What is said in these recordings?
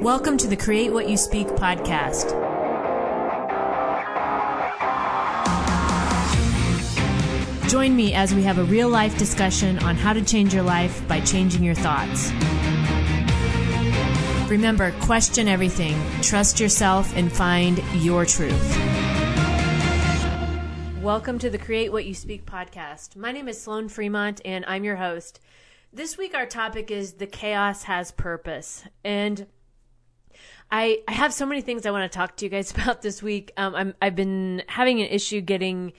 Welcome to the Create What You Speak podcast. Join me as we have a real life discussion on how to change your life by changing your thoughts. Remember, question everything, trust yourself, and find your truth. Welcome to the Create What You Speak podcast. My name is Sloan Fremont, and I'm your host. This week, our topic is The Chaos Has Purpose. And I, I have so many things I want to talk to you guys about this week. Um, I'm, I've been having an issue getting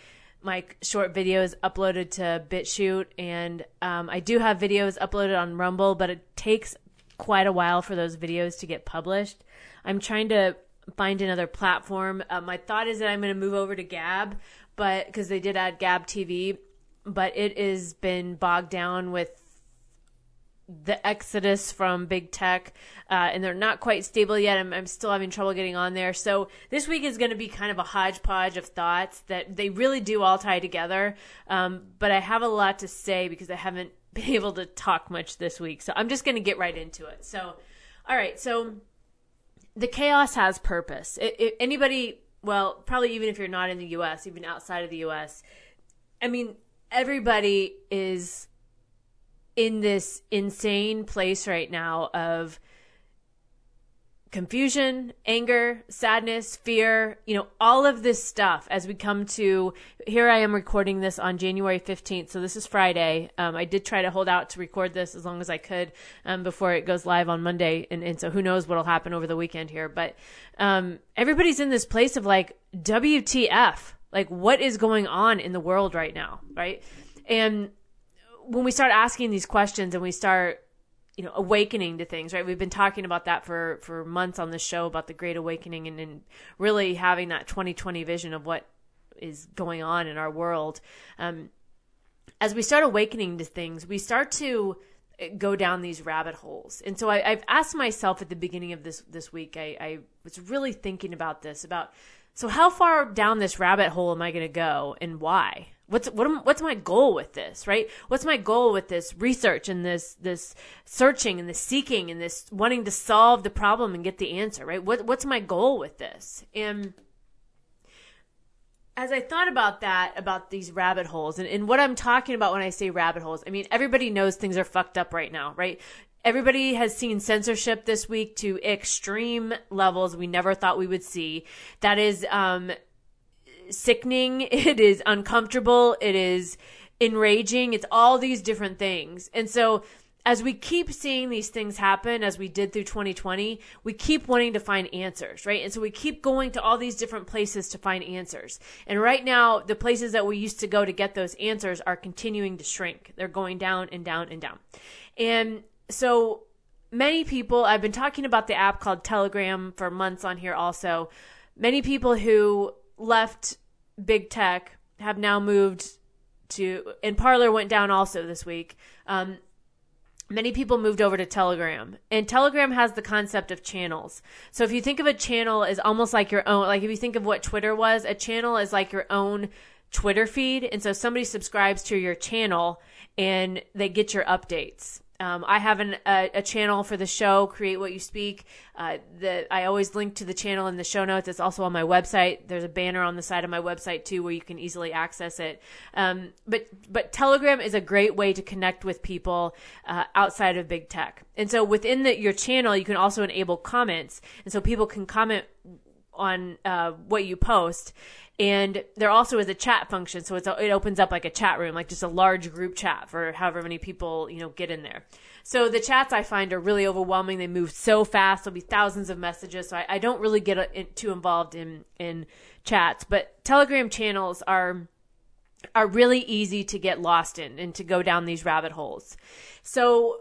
my short videos uploaded to BitChute, and um, I do have videos uploaded on Rumble, but it takes quite a while for those videos to get published. I'm trying to find another platform. Uh, my thought is that I'm going to move over to Gab, but because they did add Gab TV, but it has been bogged down with the exodus from big tech, uh, and they're not quite stable yet. I'm, I'm, still having trouble getting on there. So this week is going to be kind of a hodgepodge of thoughts that they really do all tie together. Um, but I have a lot to say because I haven't been able to talk much this week. So I'm just going to get right into it. So, all right. So the chaos has purpose. It, it, anybody, well, probably even if you're not in the U.S., even outside of the U.S., I mean, everybody is in this insane place right now of confusion, anger, sadness, fear, you know, all of this stuff as we come to here I am recording this on January 15th. So this is Friday. Um, I did try to hold out to record this as long as I could um, before it goes live on Monday. And, and so who knows what'll happen over the weekend here. But um, everybody's in this place of like, WTF? Like, what is going on in the world right now? Right. And when we start asking these questions and we start you know awakening to things right? We've been talking about that for for months on the show about the great awakening and, and really having that 2020 vision of what is going on in our world. Um, as we start awakening to things we start to uh, go down these rabbit holes. And so I, have asked myself at the beginning of this this week I, I was really thinking about this about so how far down this rabbit hole am i going to go and why What's what am, what's my goal with this, right? What's my goal with this research and this this searching and this seeking and this wanting to solve the problem and get the answer, right? What what's my goal with this? And as I thought about that, about these rabbit holes, and, and what I'm talking about when I say rabbit holes, I mean everybody knows things are fucked up right now, right? Everybody has seen censorship this week to extreme levels we never thought we would see. That is um, sickening, it is uncomfortable, it is enraging, it's all these different things. And so as we keep seeing these things happen, as we did through 2020, we keep wanting to find answers, right? And so we keep going to all these different places to find answers. And right now, the places that we used to go to get those answers are continuing to shrink. They're going down and down and down. And so many people, I've been talking about the app called Telegram for months on here also. Many people who left big tech have now moved to, and Parler went down also this week. Um, many people moved over to Telegram. And Telegram has the concept of channels. So if you think of a channel as almost like your own, like if you think of what Twitter was, a channel is like your own Twitter feed. And so somebody subscribes to your channel and they get your updates. Um, I have an, a, a, channel for the show, Create What You Speak. Uh, the, I always link to the channel in the show notes. It's also on my website. There's a banner on the side of my website too, where you can easily access it. Um, but but Telegram is a great way to connect with people uh, outside of big tech. And so within the, your channel, you can also enable comments, and so people can comment on uh, what you post and there also is a chat function so it opens up like a chat room like just a large group chat for however many people you know get in there. So the chats i find are really overwhelming. They move so fast. There'll be thousands of messages. So i, I don't really get uh, a, too involved in in chats. But telegram channels are are really easy to get lost in and to go down these rabbit holes. So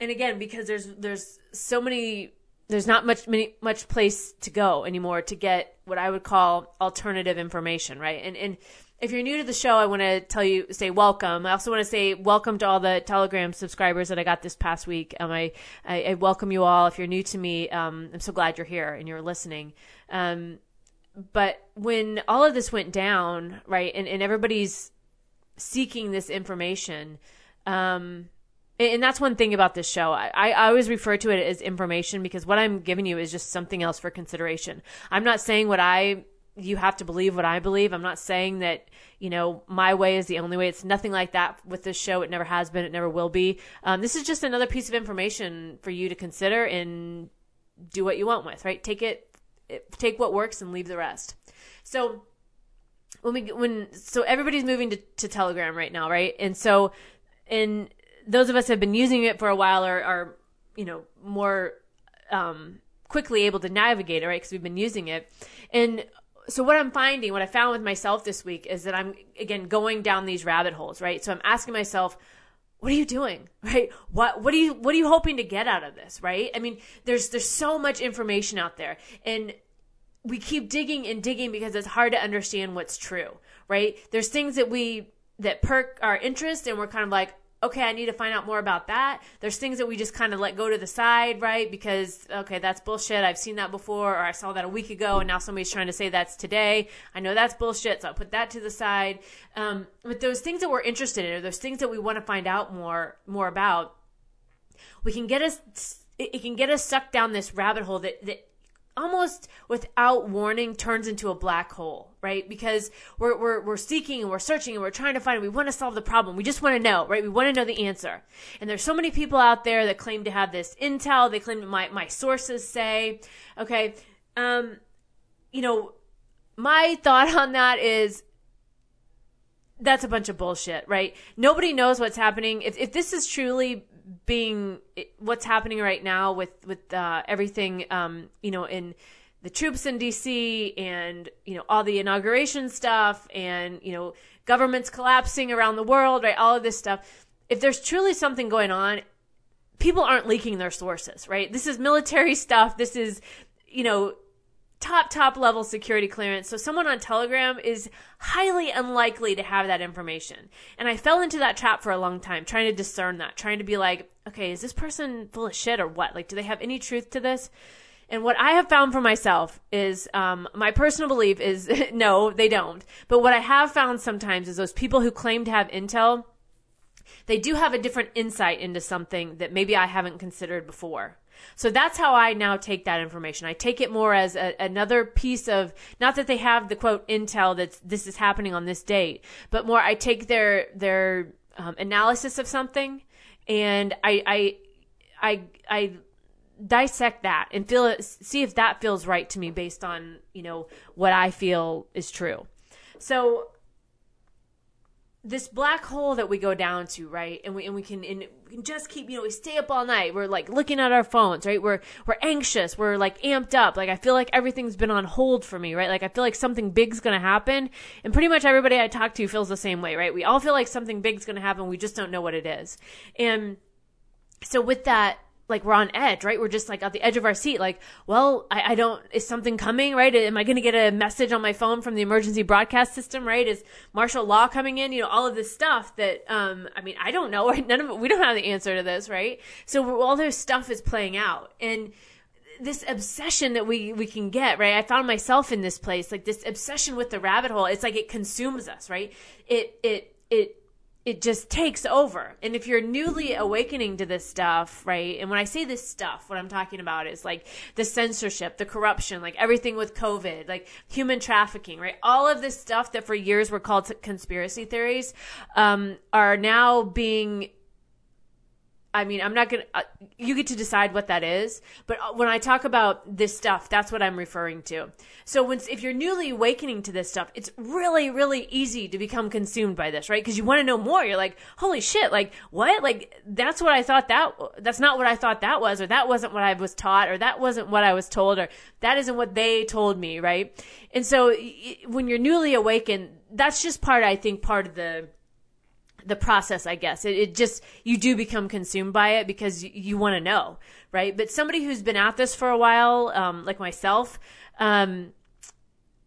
and again because there's there's so many there's not much many, much place to go anymore to get what I would call alternative information, right? And and if you're new to the show, I want to tell you say welcome. I also want to say welcome to all the Telegram subscribers that I got this past week. Um, I, I, I welcome you all. If you're new to me, um, I'm so glad you're here and you're listening. Um, but when all of this went down, right, and, and everybody's seeking this information, um, and that's one thing about this show. I, I always refer to it as information because what I'm giving you is just something else for consideration. I'm not saying what I you have to believe what I believe. I'm not saying that, you know, my way is the only way. It's nothing like that with this show. It never has been. It never will be. Um, this is just another piece of information for you to consider and do what you want with, right? Take it, take what works and leave the rest. So when we, when, so everybody's moving to, to Telegram right now, right? And so, and those of us who have been using it for a while are, are you know, more, um, quickly able to navigate it, right? Because we've been using it. And so what I'm finding, what I found with myself this week is that I'm again going down these rabbit holes, right? So I'm asking myself, what are you doing? Right? What what are you what are you hoping to get out of this, right? I mean, there's there's so much information out there and we keep digging and digging because it's hard to understand what's true, right? There's things that we that perk our interest and we're kind of like, okay, I need to find out more about that. There's things that we just kind of let go to the side, right? Because, okay, that's bullshit. I've seen that before, or I saw that a week ago, and now somebody's trying to say that's today. I know that's bullshit, so I'll put that to the side. Um, but those things that we're interested in, or those things that we want to find out more, more about, we can get us, it can get us sucked down this rabbit hole that, that almost without warning turns into a black hole, right? Because we're, we're, we're seeking and we're searching and we're trying to find, and we want to solve the problem. We just want to know, right? We want to know the answer. And there's so many people out there that claim to have this intel. They claim my, my sources say, okay, um, you know, my thought on that is that's a bunch of bullshit, right? Nobody knows what's happening. If, if this is truly being what's happening right now with with uh, everything um, you know in the troops in DC and you know all the inauguration stuff and you know governments collapsing around the world right all of this stuff. If there's truly something going on people aren't leaking their sources right? This is military stuff. This is you know top top level security clearance. So someone on telegram is highly unlikely to have that information. And i fell into that trap for a long time trying to discern that trying to be like okay is this person full of shit or what? Like do they have any truth to this and what i have found for myself is um, my personal belief is no they don't but what i have found sometimes is those people who claim to have intel they do have a different insight into something that maybe i haven't considered before so that's how I now take that information. I take it more as a, another piece of, not that they have the quote intel that this is happening on this date, but more I take their, their um, analysis of something and I, I, I, I dissect that and feel it, see if that feels right to me based on, you know, what I feel is true. So this black hole that we go down to, right? And we and we can and we can just keep, you know, we stay up all night. We're like looking at our phones, right? We're we're anxious. We're like amped up. Like I feel like everything's been on hold for me, right? Like I feel like something big's gonna happen. And pretty much everybody I talk to feels the same way, right? We all feel like something big's gonna happen. We just don't know what it is. And so with that like we're on edge, right? We're just like at the edge of our seat, like, well, I, I don't, is something coming, right? Am I going to get a message on my phone from the emergency broadcast system, right? Is martial law coming in? You know, all of this stuff that, um, I mean, I don't know, right? None of we don't have the answer to this, right? So all this stuff is playing out. And, this obsession that we we can get right i found myself in this place like this obsession with the rabbit hole it's like it consumes us right it it it it just takes over. And if you're newly awakening to this stuff, right? And when I say this stuff, what I'm talking about is like the censorship, the corruption, like everything with COVID, like human trafficking, right? All of this stuff that for years were called conspiracy theories, um, are now being I mean, I'm not going to, uh, you get to decide what that is. But uh, when I talk about this stuff, that's what I'm referring to. So when, if you're newly awakening to this stuff, it's really, really easy to become consumed by this, right? Because you want to know more. You're like, holy shit, like, what? Like, that's what I thought that, that's not what I thought that was, or that wasn't what I was taught, or that wasn't what I was told, or that isn't what they told me, right? And so when you're newly awakened, that's just part, I think, part of the, the process, I guess. It, it, just, you do become consumed by it because you, you want to know, right? But somebody who's been at this for a while, um, like myself, um,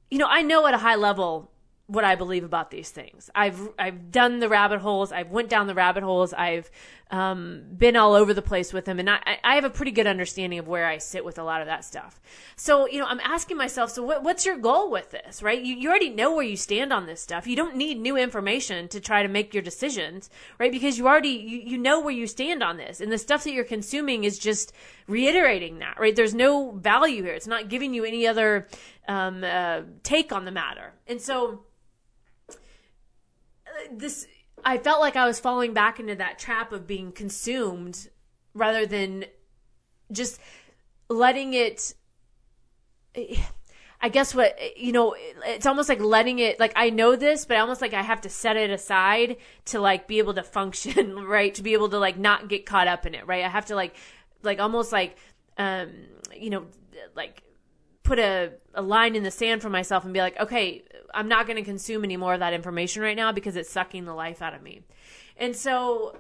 you know, I know at a high level what I believe about these things. I've I've done the rabbit holes. I've went down the rabbit holes. I've um, been all over the place with them, and I, I have a pretty good understanding of where I sit with a lot of that stuff. So you know, I'm asking myself, so what, what's your goal with this, right? You you already know where you stand on this stuff. You don't need new information to try to make your decisions, right? Because you already you, you know where you stand on this, and the stuff that you're consuming is just reiterating that, right? There's no value here. It's not giving you any other um, uh, take on the matter, and so this I felt like I was falling back into that trap of being consumed rather than just letting it I guess what you know it's almost like letting it like I know this but almost like I have to set it aside to like be able to function right? To be able to like not get caught up in it right? I have to like like almost like um you know like put a, a line in the sand for myself and be like okay I'm not going to consume any more of that information right now because it's sucking the life out of me. And so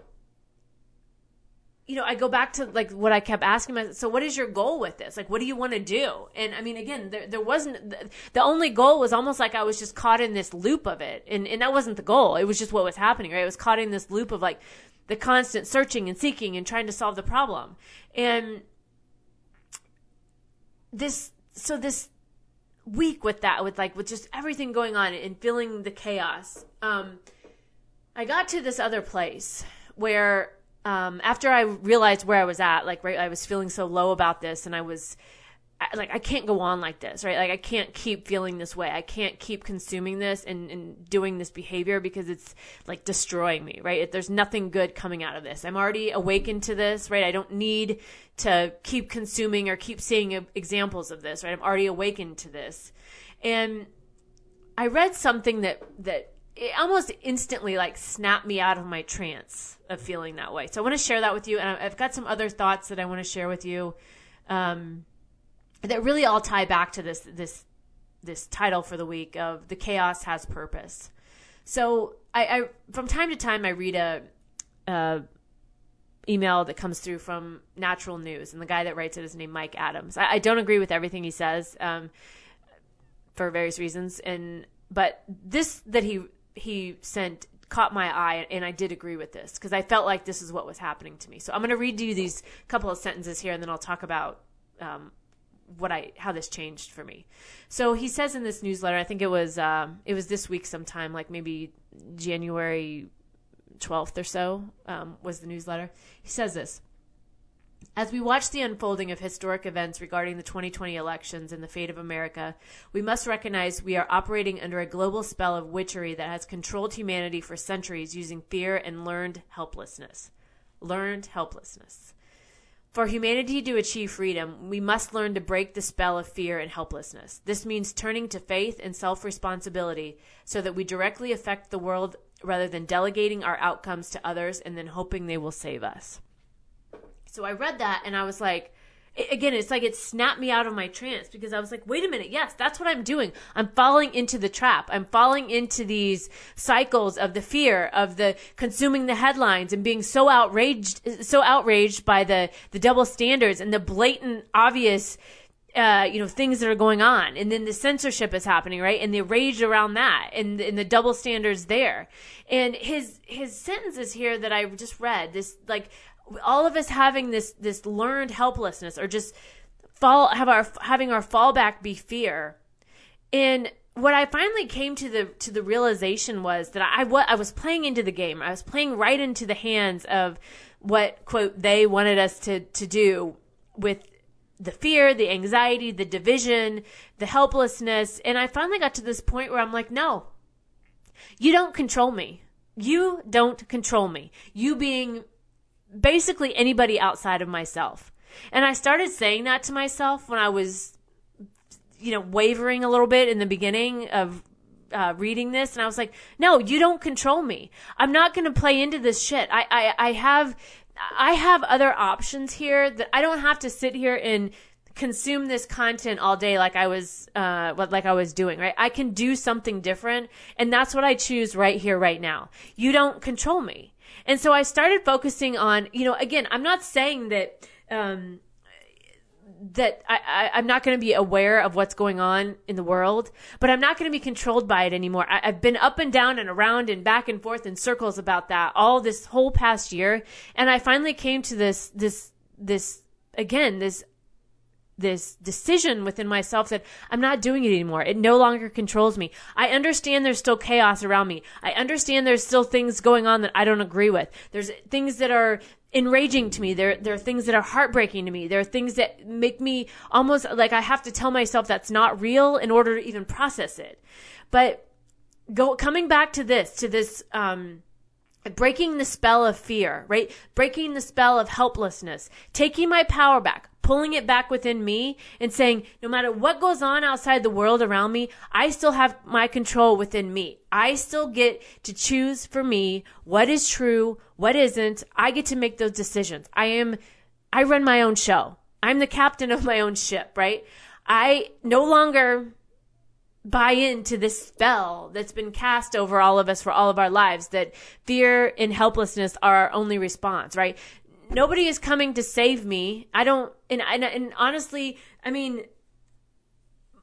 you know, I go back to like what I kept asking myself. So, what is your goal with this? Like, what do you want to do? And I mean, again, there, there wasn't the only goal was almost like I was just caught in this loop of it, and and that wasn't the goal. It was just what was happening. Right? I was caught in this loop of like the constant searching and seeking and trying to solve the problem, and this. So this week with that, with like with just everything going on and feeling the chaos. Um, I got to this other place where um, after I realized where I was at, like right, I was feeling so low about this, and I was like I can't go on like this, right? Like I can't keep feeling this way. I can't keep consuming this and, and doing this behavior because it's like destroying me, right? If There's nothing good coming out of this. I'm already awakened to this, right? I don't need to keep consuming or keep seeing examples of this, right? I'm already awakened to this. And I read something that that it almost instantly like snapped me out of my trance of feeling that way. So I want to share that with you and I've got some other thoughts that I want to share with you. Um, that really all tie back to this this this title for the week of the chaos has purpose. So I, I from time to time I read a, a, email that comes through from Natural News, and the guy that writes it is named Mike Adams. I, I don't agree with everything he says um, for various reasons, and but this that he he sent caught my eye and I did agree with this because I felt like this is what was happening to me. So I'm going to read you these couple of sentences here and then I'll talk about um, what I how this changed for me. So he says in this newsletter, I think it was um, it was this week sometime, like maybe January twelfth or so um, was the newsletter. He says this. As we watch the unfolding of historic events regarding the 2020 elections and the fate of America, we must recognize we are operating under a global spell of witchery that has controlled humanity for centuries using fear and learned helplessness. Learned helplessness. For humanity to achieve freedom, we must learn to break the spell of fear and helplessness. This means turning to faith and self responsibility so that we directly affect the world rather than delegating our outcomes to others and then hoping they will save us. So I read that and I was like, again, it's like it snapped me out of my trance because I was like, wait a minute, yes, that's what I'm doing. I'm falling into the trap. I'm falling into these cycles of the fear of the consuming the headlines and being so outraged, so outraged by the, the double standards and the blatant, obvious, uh, you know, things that are going on. And then the censorship is happening, right? And the rage around that and, and the double standards there. And his, his sentences here that I just read, this, like, all of us having this this learned helplessness or just fall have our having our fallback be fear and what I finally came to the to the realization was that I I was playing into the game. I was playing right into the hands of what quote they wanted us to to do with the fear, the anxiety, the division, the helplessness, and I finally got to this point where I'm like, no. You don't control me. You don't control me. You being basically anybody outside of myself. And I started saying that to myself when I was, you know, wavering a little bit in the beginning of uh, reading this. And I was like, no, you don't control me. I'm not going to play into this shit. I, I, I have, I have other options here that I don't have to sit here and consume this content all day like I was uh like I was doing, right? I can do something different and that's what I choose right here right now. You don't control me. And so I started focusing on, you know, again, I'm not saying that, um, that I, I, am not going to be aware of what's going on in the world, but I'm not going to be controlled by it anymore. I, I've been up and down and around and back and forth in circles about that all this whole past year. And I finally came to this, this, this, again, this this decision within myself that I'm not doing it anymore. It no longer controls me. I understand there's still chaos around me. I understand there's still things going on that I don't agree with. There's things that are enraging to me. There, there are things that are heartbreaking to me. There are things that make me almost like I have to tell myself that's not real in order to even process it. But go, coming back to this, to this, um, breaking the spell of fear, right? Breaking the spell of helplessness, taking my power back, pulling it back within me and saying, no matter what goes on outside the world around me, I still have my control within me. I still get to choose for me what is true, what isn't. I get to make those decisions. I am, I run my own show. I'm the captain of my own ship, right? I no longer buy into this spell that's been cast over all of us for all of our lives that fear and helplessness are our only response, right? Nobody is coming to save me. I don't, and, and, and honestly, I mean,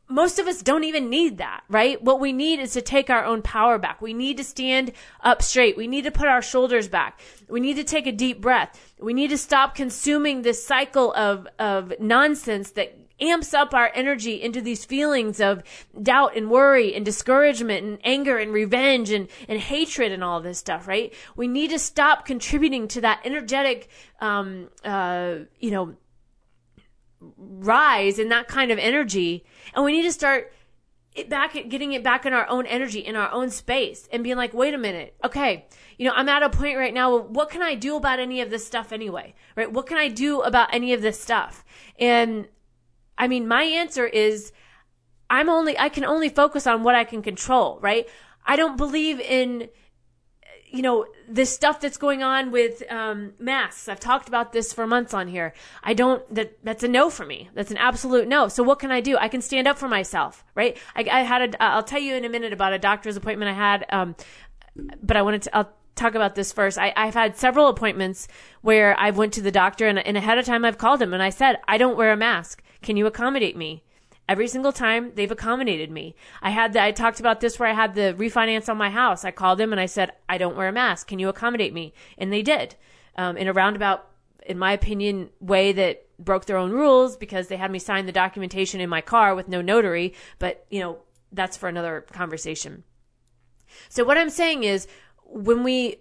most of us don't even need that, right? What we need is to take our own power back. We need to stand up straight. We need to put our shoulders back. We need to take a deep breath. We need to stop consuming this cycle of, of nonsense that amps up our energy into these feelings of doubt and worry and discouragement and anger and revenge and, and hatred and all this stuff, right? We need to stop contributing to that energetic, um, uh, you know, rise in that kind of energy. And we need to start it back getting it back in our own energy in our own space and being like wait a minute. Okay. You know i'm at a point right now what can i do about any of this stuff anyway? Right? What can i do about any of this stuff? And I mean, my answer is I'm only, I can only focus on what I can control, right? I don't believe in, you know, this stuff that's going on with um, masks. I've talked about this for months on here. I don't. That that's a no for me. That's an absolute no. So what can I do? I can stand up for myself, right? I, I had a. I'll tell you in a minute about a doctor's appointment I had. Um, but I wanted to. I'll talk about this first. I, have had several appointments where I've went to the doctor and, and ahead of time I've called him and I said I don't wear a mask. Can you accommodate me? Every single time they've accommodated me. I had the, I talked about this where I had the refinance on my house. I called them and I said, I don't wear a mask. Can you accommodate me? And they did. Um, in a roundabout, in my opinion, way that broke their own rules because they had me sign the documentation in my car with no notary. But, you know, that's for another conversation. So what I'm saying is when we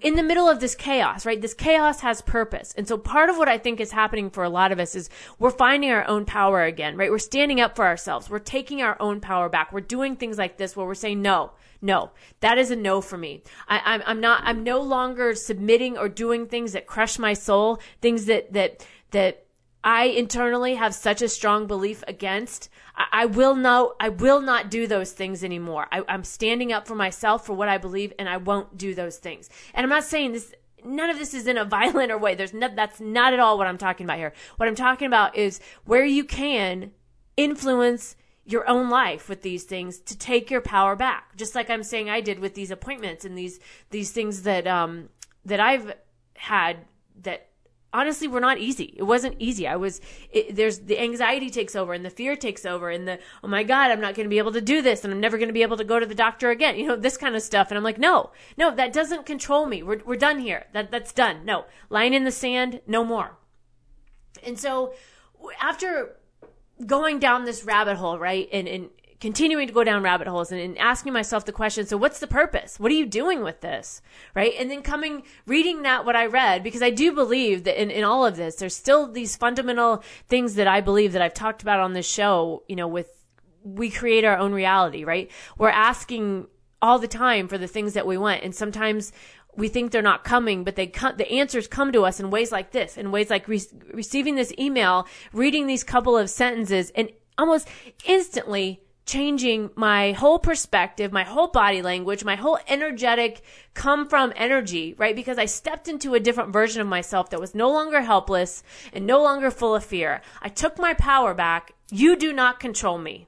in the middle of this chaos, right? This chaos has purpose. And so part of what I think is happening for a lot of us is we're finding our own power again, right? We're standing up for ourselves. We're taking our own power back. We're doing things like this where we're saying, no, no, that is a no for me. I, I'm, I'm not, I'm no longer submitting or doing things that crush my soul, things that, that, that I internally have such a strong belief against. I, I will not. I will not do those things anymore. I, I'm standing up for myself for what I believe, and I won't do those things. And I'm not saying this. None of this is in a violent or way. There's no, that's not at all what I'm talking about here. What I'm talking about is where you can influence your own life with these things to take your power back. Just like I'm saying I did with these appointments and these these things that um that I've had that honestly were not easy. It wasn't easy. I was it, there's the anxiety takes over and the fear takes over and the oh my god, I'm not going to be able to do this and I'm never going to be able to go to the doctor again. You know, this kind of stuff and I'm like, "No. No, that doesn't control me. We're we're done here. That that's done. No. Line in the sand, no more." And so after going down this rabbit hole, right? And and continuing to go down rabbit holes and, and, asking myself the question so what's the purpose? What are you doing with this? Right? And then coming reading that what i read because i do believe that in, in all of this there's still these fundamental things that i believe that i've talked about on this show you know with we create our own reality right? We're asking all the time for the things that we want and sometimes we think they're not coming, but they come, the answers come to us in ways like this, in ways like re- receiving this email, reading these couple of sentences, and almost instantly changing my whole perspective, my whole body language, my whole energetic come from energy, right? Because I stepped into a different version of myself that was no longer helpless and no longer full of fear. I took my power back. You do not control me.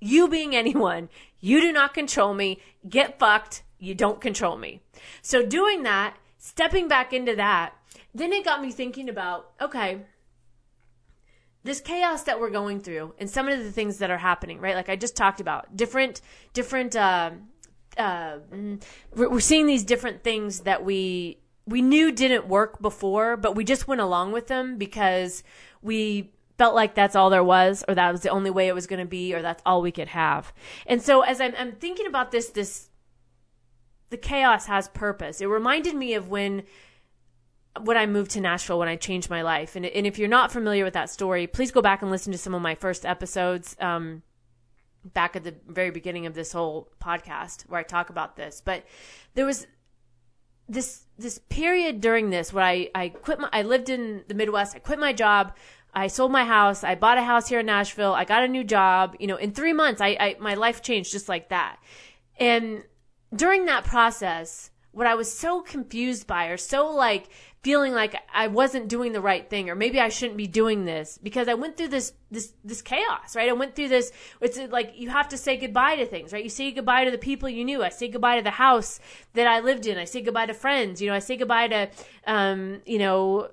You being anyone, you do not control me. Get fucked. You don't control me. So doing that, stepping back into that, then it got me thinking about, okay, this chaos that we're going through and some of the things that are happening, right? Like I just talked about different, different, uh, uh, mm, we're seeing these different things that we, we knew didn't work before, but we just went along with them because we felt like that's all there was, or that was the only way it was going to be, or that's all we could have. And so as I'm, I'm thinking about this, this, the chaos has purpose. It reminded me of when when I moved to Nashville when I changed my life. And, and if you're not familiar with that story, please go back and listen to some of my first episodes um, back at the very beginning of this whole podcast where I talk about this. But there was this this period during this where I, I quit my I lived in the Midwest, I quit my job, I sold my house, I bought a house here in Nashville, I got a new job, you know, in three months I, I my life changed just like that. And during that process, what I was so confused by or so like feeling like I wasn't doing the right thing or maybe I shouldn't be doing this because I went through this this this chaos, right? I went through this it's like you have to say goodbye to things, right? You say goodbye to the people you knew. I say goodbye to the house that I lived in. I say goodbye to friends, you know, I say goodbye to um, you know,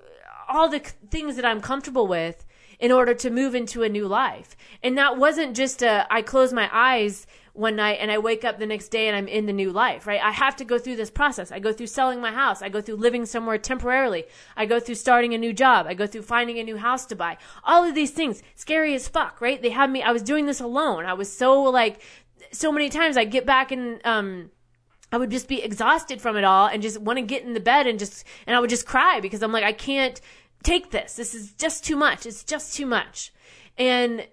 all the things that I'm comfortable with in order to move into a new life. And that wasn't just a I close my eyes one night and I wake up the next day and I'm in the new life, right? I have to go through this process. I go through selling my house. I go through living somewhere temporarily. I go through starting a new job. I go through finding a new house to buy. All of these things, scary as fuck, right? They had me, I was doing this alone. I was so like, so many times I get back and, um, I would just be exhausted from it all and just want to get in the bed and just, and I would just cry because I'm like, I can't take this. This is just too much. It's just too much. And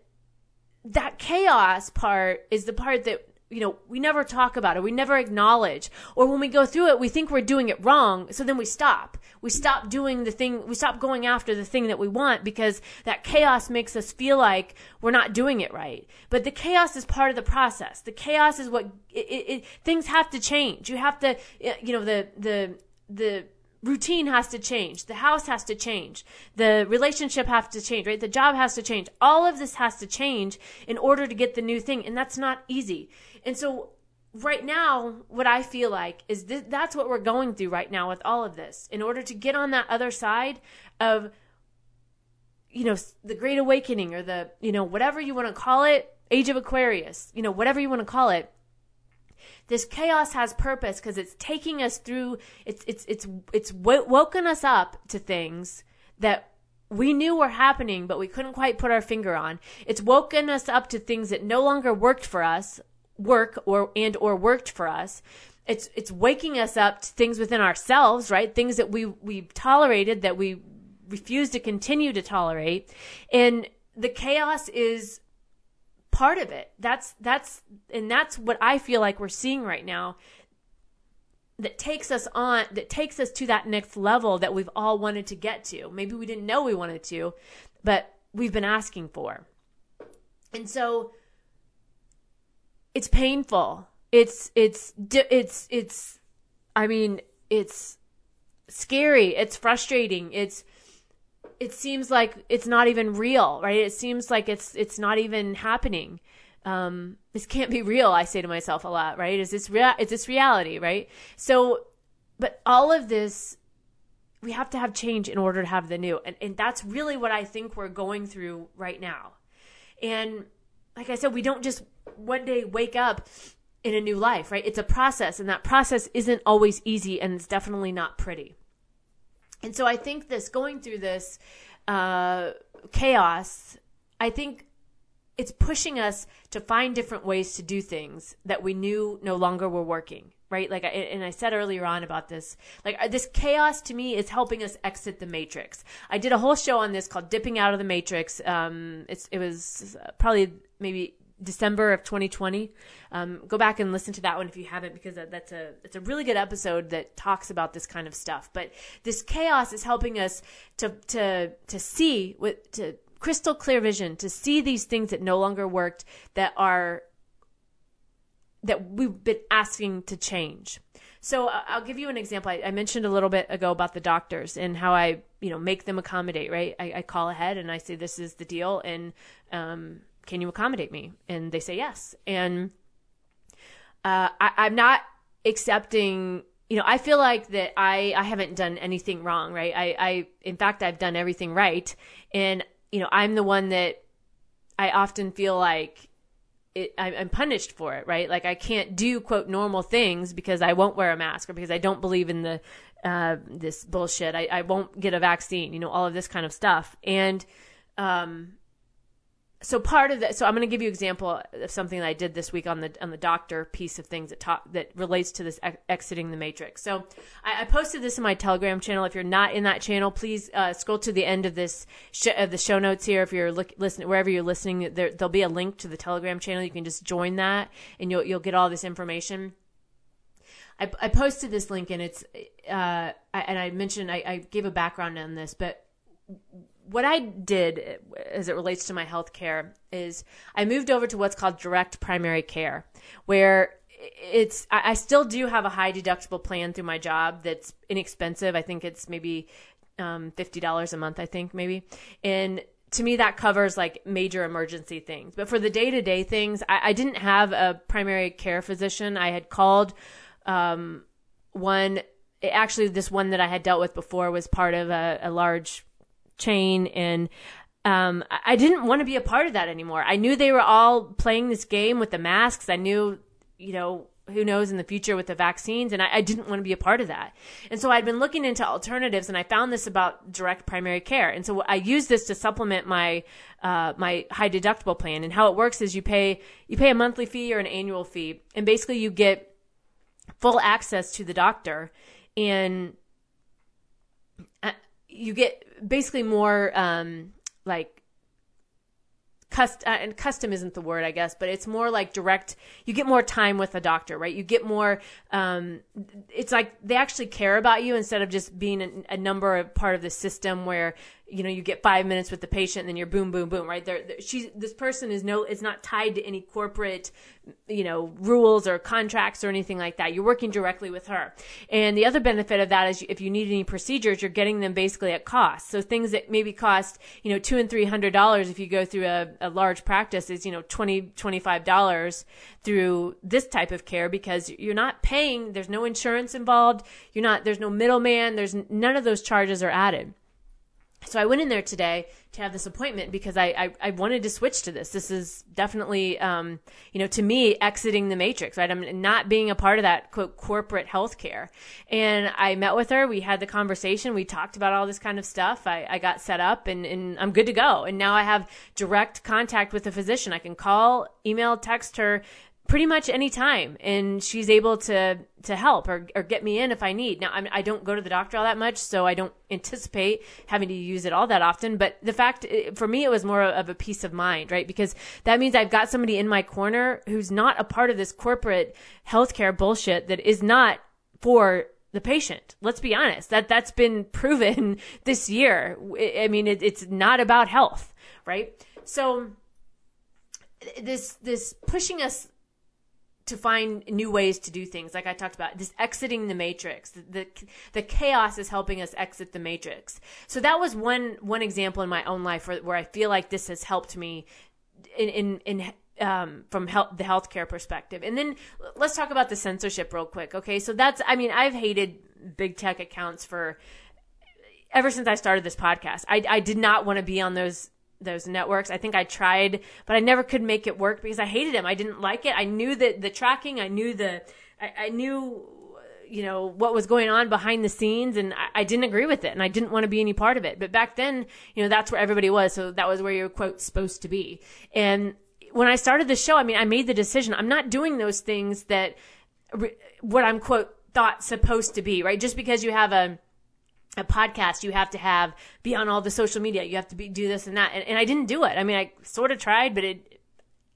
that chaos part is the part that you know we never talk about it. we never acknowledge. Or when we go through it we think we're doing it wrong. So then we stop. We stop doing the thing we stop going after the thing that we want because that chaos makes us feel like we're not doing it right. But the chaos is part of the process. The chaos is what it, it, it, things have to change. You have to you know the the the routine has to change. The house has to change. The relationship has to change, right? The job has to change. All of this has to change in order to get the new thing. And that's not easy. And so right now, what I feel like is this, that's what we're going through right now with all of this. In order to get on that other side of, you know, the great awakening or the, you know, whatever you want to call it, age of Aquarius, you know, whatever you want to call it this chaos has purpose because it's taking us through it's it's it's it's woken us up to things that we knew were happening but we couldn't quite put our finger on. It's woken us up to things that no longer worked for us work or and or worked for us. It's it's waking us up to things within ourselves right? Things that we we've tolerated that we refuse to continue to tolerate. And the chaos is part of it. That's that's and that's what I feel like we're seeing right now that takes us on that takes us to that next level that we've all wanted to get to. Maybe we didn't know we wanted to, but we've been asking for. And so it's painful. It's it's it's it's I mean, it's scary, it's frustrating. It's it seems like it's not even real, right? It seems like it's it's not even happening. Um, this can't be real. I say to myself a lot, right? Is this real? Is this reality, right? So, but all of this, we have to have change in order to have the new, and and that's really what I think we're going through right now. And like I said, we don't just one day wake up in a new life, right? It's a process, and that process isn't always easy, and it's definitely not pretty. And so I think this going through this uh, chaos, I think it's pushing us to find different ways to do things that we knew no longer were working right? Like and i said earlier on about this like uh, this chaos to me is helping us exit the matrix. I did a whole show on this called dipping out of the matrix. Um it's it was probably maybe December of 2020. Um, go back and listen to that one if you haven't, because that's a it's a really good episode that talks about this kind of stuff. But this chaos is helping us to to to see with to crystal clear vision to see these things that no longer worked that are that we've been asking to change. So I'll give you an example. I, I, mentioned a little bit ago about the doctors and how I, you know, make them accommodate. Right? I, I call ahead and I say this is the deal, and um, can you accommodate me? And they say yes. And uh, I, I'm not accepting you know, I feel like that I, I haven't done anything wrong, right? I, I, in fact, I've done everything right. And you know, I'm the one that I often feel like it, I'm punished for it, right? Like I can't do quote normal things because I won't wear a mask or because I don't believe in the uh, this bullshit. I, I won't get a vaccine, you know, all of this kind of stuff. And um, so part of that so i'm going to give you an example of something that i did this week on the on the doctor piece of things that talk that relates to this ex- exiting the matrix. So I, I, posted this in my telegram channel. If you're not in that channel please uh, scroll to the end of this sh- of the show notes here. If you're look, listening wherever you're listening there, there'll be a link to the telegram channel. You can just join that and you'll you'll get all this information. I, I posted this link and it's uh, I, and I mentioned I, I gave a background on this, but what I did as it relates to my health care is I moved over to what's called direct primary care, where it's I still do have a high deductible plan through my job that's inexpensive. I think it's maybe um, fifty dollars a month. I think maybe, and to me that covers like major emergency things. But for the day to day things, I, I, didn't have a primary care physician. I had called um, one. Actually, this one that I had dealt with before was part of a, a large chain and um, I didn't want to be a part of that anymore. I knew they were all playing this game with the masks. I knew, you know, who knows in the future with the vaccines, and I, I, didn't want to be a part of that. And so I'd been looking into alternatives, and I found this about direct primary care. And so I used this to supplement my uh, my high deductible plan. And how it works is you pay you pay a monthly fee or an annual fee, and basically you get full access to the doctor and you get basically more um, like cust- uh, and custom isn't the word I guess, but it's more like direct. You get more time with a doctor, right? You get more. Um, it's like they actually care about you instead of just being a, a number of part of the system where you know you get five minutes with the patient and then you're boom boom boom right? There she's this person is no it's not tied to any corporate you know rules or contracts or anything like that. You're working directly with her. And the other benefit of that is if you need any procedures you're getting them basically at cost. So things that maybe cost you know two and three hundred dollars if you go through a, a large practice is you know 20 25 dollars through this type of care because you're not paying there's no insurance involved you're not there's no middleman there's none of those charges are added so I went in there today to have this appointment because I, I, I wanted to switch to this. This is definitely, um, you know, to me, exiting the matrix, right? I'm not being a part of that quote corporate healthcare. And I met with her. We had the conversation. We talked about all this kind of stuff. I, I got set up and, and I'm good to go. And now I have direct contact with the physician. I can call, email, text her, pretty much any time and she's able to to help or, or get me in if i need now I, mean, I don't go to the doctor all that much so i don't anticipate having to use it all that often but the fact for me it was more of a peace of mind right because that means i've got somebody in my corner who's not a part of this corporate healthcare bullshit that is not for the patient. Let's be honest. That that's been proven this year. I mean, it, it's not about health, right? So this this pushing us to find new ways to do things like i talked about this exiting the matrix the, the, the chaos is helping us exit the matrix so that was one one example in my own life where, where i feel like this has helped me in in, in um, from health, the healthcare perspective. And then let's talk about the censorship real quick. Okay. So that's, I mean, I've hated big tech accounts for ever since I started this podcast. I, I did not want to be on those those networks. I think I tried, but I never could make it work because I hated them. I didn't like it. I knew that the tracking, I knew the, I, I knew, uh, you know, what was going on behind the scenes and I, I, didn't agree with it and I didn't want to be any part of it. But back then, you know, that's where everybody was. So that was where you're quote supposed to be. And when I started the show, I mean, I made the decision. I'm not doing those things that what I'm quote thought supposed to be, right? Just because you have a, a podcast you have to have be on all the social media you have to be do this and that and, and i didn't do it. I mean i sort of tried but it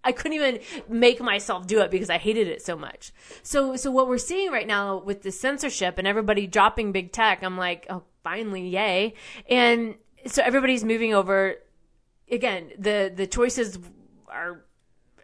i couldn't even make myself do it because i hated it so much. So so what we're seeing right now with the censorship and everybody dropping big tech i'm like oh finally yay. And so everybody's moving over again the the choices are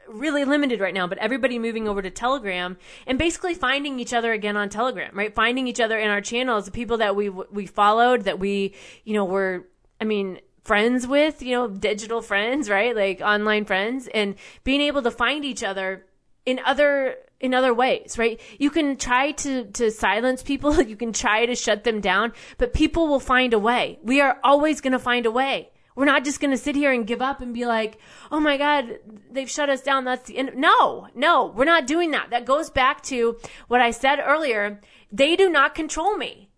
really limited right now, but everybody moving over to Telegram and basically finding each other again on Telegram, right? Finding each other in our channels, the people that we we followed, that we you know were, I mean, friends with, you know, digital friends, right? Like online friends, and being able to find each other in other in other ways, right? You can try to, to silence people. You can try to shut them down, but people will find a way. We are always going to find a way We're not just going to sit here and give up and be like, oh my God, they've shut us down. That's the end. No, no, we're not doing that. That goes back to what I said earlier. They do not control me.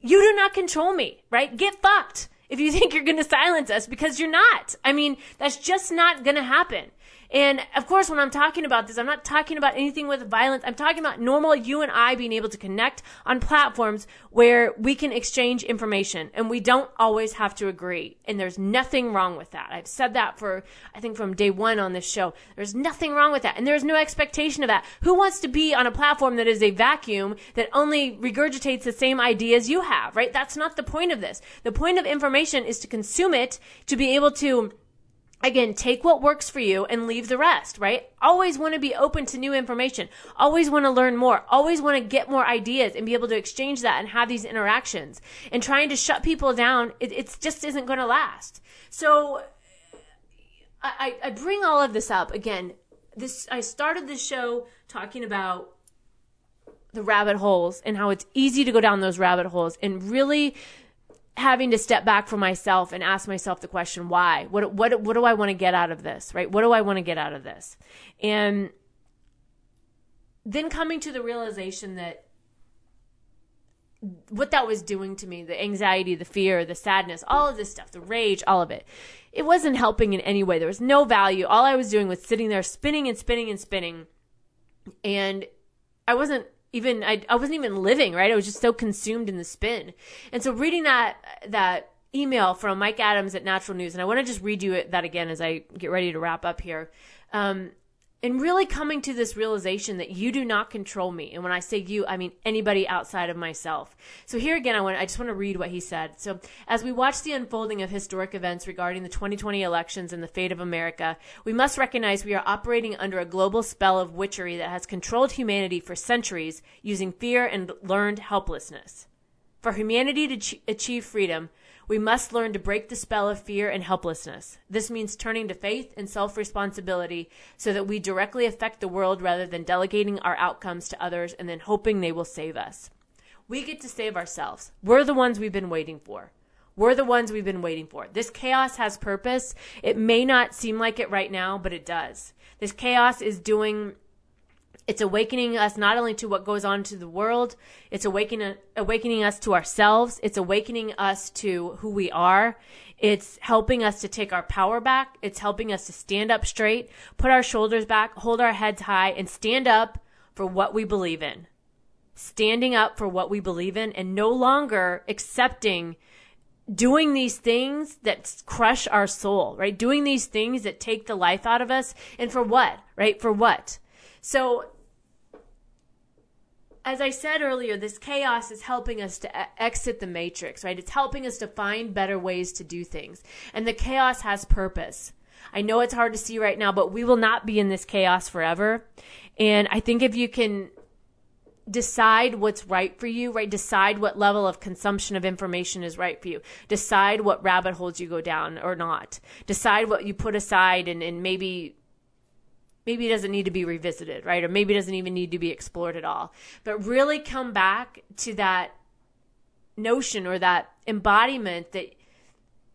You do not control me, right? Get fucked if you think you're going to silence us because you're not. I mean, that's just not going to happen. And of course, when I'm talking about this, I'm not talking about anything with violence. I'm talking about normal you and I being able to connect on platforms where we can exchange information and we don't always have to agree. And there's nothing wrong with that. I've said that for, I think from day one on this show. There's nothing wrong with that. And there's no expectation of that. Who wants to be on a platform that is a vacuum that only regurgitates the same ideas you have, right? That's not the point of this. The point of information is to consume it, to be able to Again, take what works for you and leave the rest, right? Always want to be open to new information. Always want to learn more. Always want to get more ideas and be able to exchange that and have these interactions. And trying to shut people down, it it's just isn't going to last. So I, I bring all of this up again. This I started this show talking about the rabbit holes and how it's easy to go down those rabbit holes and really having to step back for myself and ask myself the question why? What what what do I want to get out of this right? What do I want to get out of this? And then coming to the realization that what that was doing to me the anxiety the fear the sadness all of this stuff the rage all of it it wasn't helping in any way. There was no value. All I was doing was sitting there spinning and spinning and spinning. And I wasn't even I, I wasn't even living right? I was just so consumed in the spin. And so reading that that email from mike adams at natural news and i want to just read you it, that again as i get ready to wrap up here. Um, and really coming to this realization that you do not control me. And when I say you, I mean anybody outside of myself. So here again, I want, I just want to read what he said. So as we watch the unfolding of historic events regarding the 2020 elections and the fate of America, we must recognize we are operating under a global spell of witchery that has controlled humanity for centuries using fear and learned helplessness. For humanity to achieve freedom, we must learn to break the spell of fear and helplessness. This means turning to faith and self responsibility so that we directly affect the world rather than delegating our outcomes to others and then hoping they will save us. We get to save ourselves. We're the ones we've been waiting for. We're the ones we've been waiting for. This chaos has purpose. It may not seem like it right now, but it does. This chaos is doing it's awakening us not only to what goes on to the world, it's awakening, awakening us to ourselves. It's awakening us to who we are. It's helping us to take our power back. It's helping us to stand up straight, put our shoulders back, hold our heads high, and stand up for what we believe in. Standing up for what we believe in and no longer accepting doing these things that crush our soul, right? Doing these things that take the life out of us. And for what, right? For what? So as I said earlier, this chaos is helping us to exit the matrix, right? It's helping us to find better ways to do things. And the chaos has purpose. I know it's hard to see right now, but we will not be in this chaos forever. And I think if you can decide what's right for you, right? Decide what level of consumption of information is right for you. Decide what rabbit holes you go down or not. Decide what you put aside and, and maybe maybe it doesn't need to be revisited, right? Or maybe it doesn't even need to be explored at all. But really come back to that notion or that embodiment that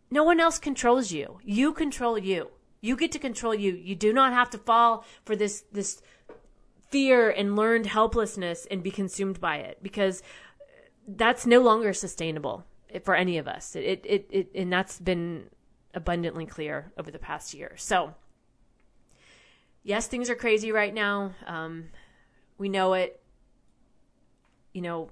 no one else controls you. You control you. You get to control you. You do not have to fall for this this fear and learned helplessness and be consumed by it because that's no longer sustainable for any of us. It it, it and that's been abundantly clear over the past year. So yes, things are crazy right now. Um, we know it. You know,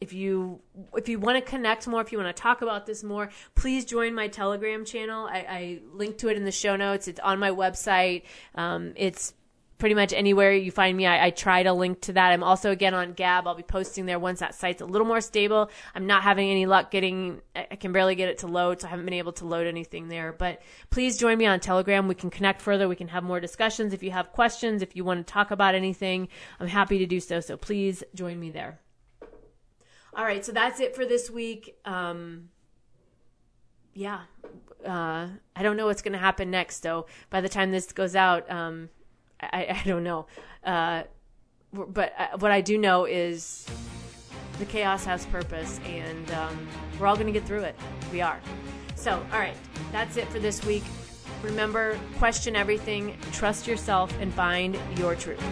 if you if you want to connect more, if you want to talk about this more, please join my Telegram channel. I, I link to it in the show notes. It's on my website. Um, it's pretty much anywhere you find me, I, I, try to link to that. I'm also again on Gab. I'll be posting there once that site's a little more stable. I'm not having any luck getting, I can barely get it to load, so I haven't been able to load anything there. But please join me on Telegram. We can connect further. We can have more discussions. If you have questions, if you want to talk about anything, I'm happy to do so. So please join me there. All right, so that's it for this week. Um, yeah, uh, I don't know what's going to happen next. So by the time this goes out, um, I, I don't know. Uh, but uh, what I do know is the chaos has purpose, and um, we're all going to get through it. We are. So, all right, that's it for this week. Remember, question everything, trust yourself, and find your truth.